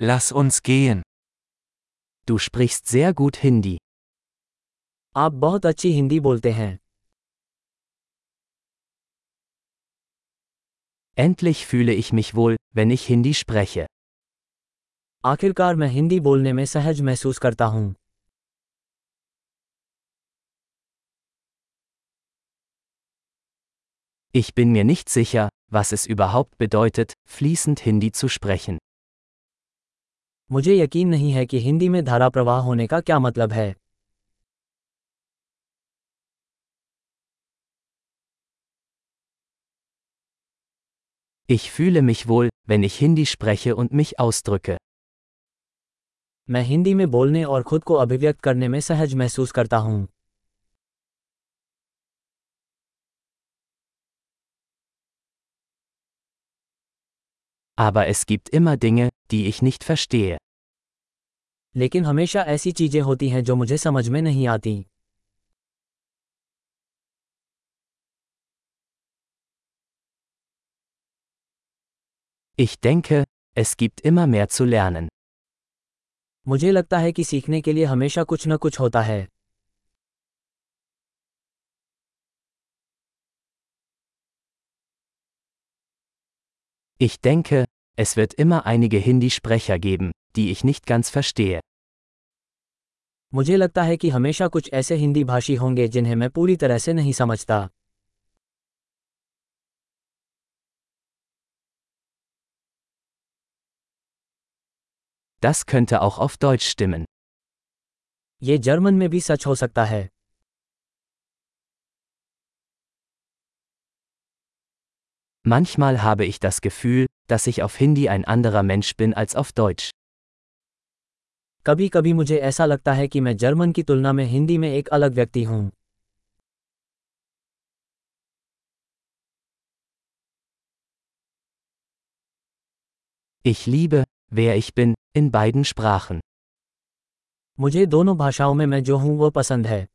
Lass uns gehen. Du sprichst sehr gut Hindi. आप बहुत अच्छी हिंदी बोलते हैं Endlich fühle ich mich wohl, wenn ich Hindi spreche. आखिरकार मैं हिंदी बोलने में सहज महसूस करता हूँ Ich bin mir nicht sicher, was es überhaupt bedeutet, fließend Hindi zu sprechen. मुझे यकीन नहीं है कि हिंदी में धारा प्रवाह होने का क्या मतलब है Ich fühle mich wohl, wenn ich Hindi spreche und mich ausdrücke. मैं हिंदी में बोलने और खुद को अभिव्यक्त करने में सहज महसूस करता हूँ Aber es gibt immer Dinge, die ich nicht verstehe. लेकिन हमेशा ऐसी चीजें होती हैं जो मुझे समझ में नहीं आती Ich denke, es gibt immer mehr zu lernen. मुझे लगता है कि सीखने के लिए हमेशा कुछ न कुछ होता है Ich denke, es wird immer einige Hindi-Sprecher geben, die ich nicht ganz verstehe. मुझे लगता है कि हमेशा कुछ ऐसे हिंदी भाषी होंगे जिन्हें मैं पूरी तरह से नहीं समझता Das könnte auch auf Deutsch stimmen. ये जर्मन में भी सच हो सकता है Manchmal habe ich das Gefühl, dass ich auf Hindi ein anderer Mensch bin als auf Deutsch. कभी कभी मुझे ऐसा लगता है कि मैं जर्मन की तुलना में हिंदी में एक अलग व्यक्ति हूँ Ich liebe, wer ich bin, in beiden Sprachen. मुझे दोनों भाषाओं में मैं जो हूँ वो पसंद है